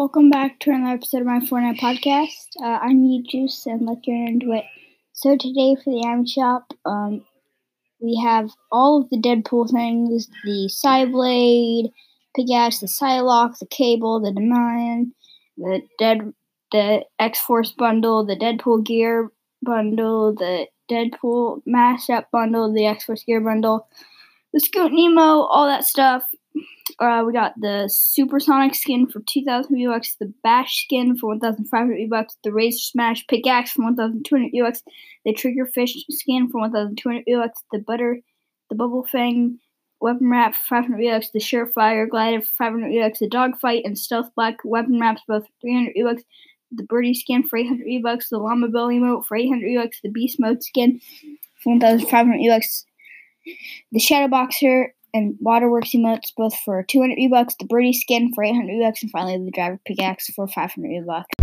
Welcome back to another episode of my Fortnite podcast. Uh, I'm Juice, and let's get into it. So today for the item shop, um, we have all of the Deadpool things: the Psyblade, pickaxe, the Psylocke, the cable, the Demon, the Dead, the X Force bundle, the Deadpool gear bundle, the Deadpool mashup bundle, the X Force gear bundle, the Scoot Nemo, all that stuff. Uh, we got the Supersonic skin for 2,000 V-Bucks, the Bash skin for 1,500 V-Bucks, the Razor Smash pickaxe for 1,200 V-Bucks, the Triggerfish skin for 1,200 V-Bucks, the Butter, the Bubble Fang weapon wrap for 500 V-Bucks, the Surefire glider for 500 V-Bucks, the Dogfight and Stealth Black weapon wraps both 300 V-Bucks, the Birdie skin for 800 V-Bucks, the Llama Bell emote for 800 V-Bucks, the Beast Mode skin for 1,500 V-Bucks, the Shadow Boxer and Waterworks emotes, both for 200 bucks. the Birdie skin for 800 bucks, and finally the Driver pickaxe for 500 bucks.